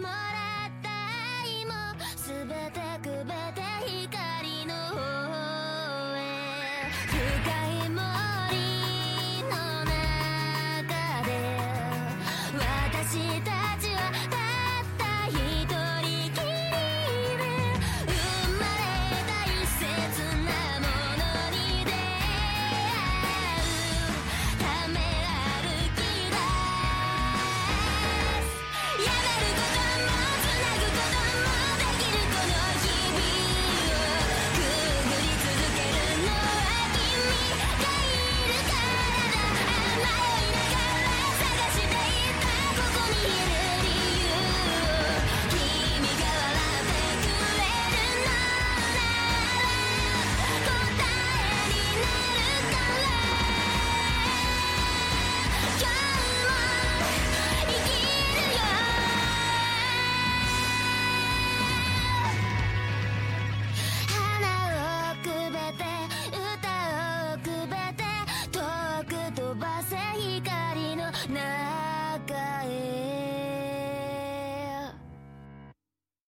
my 那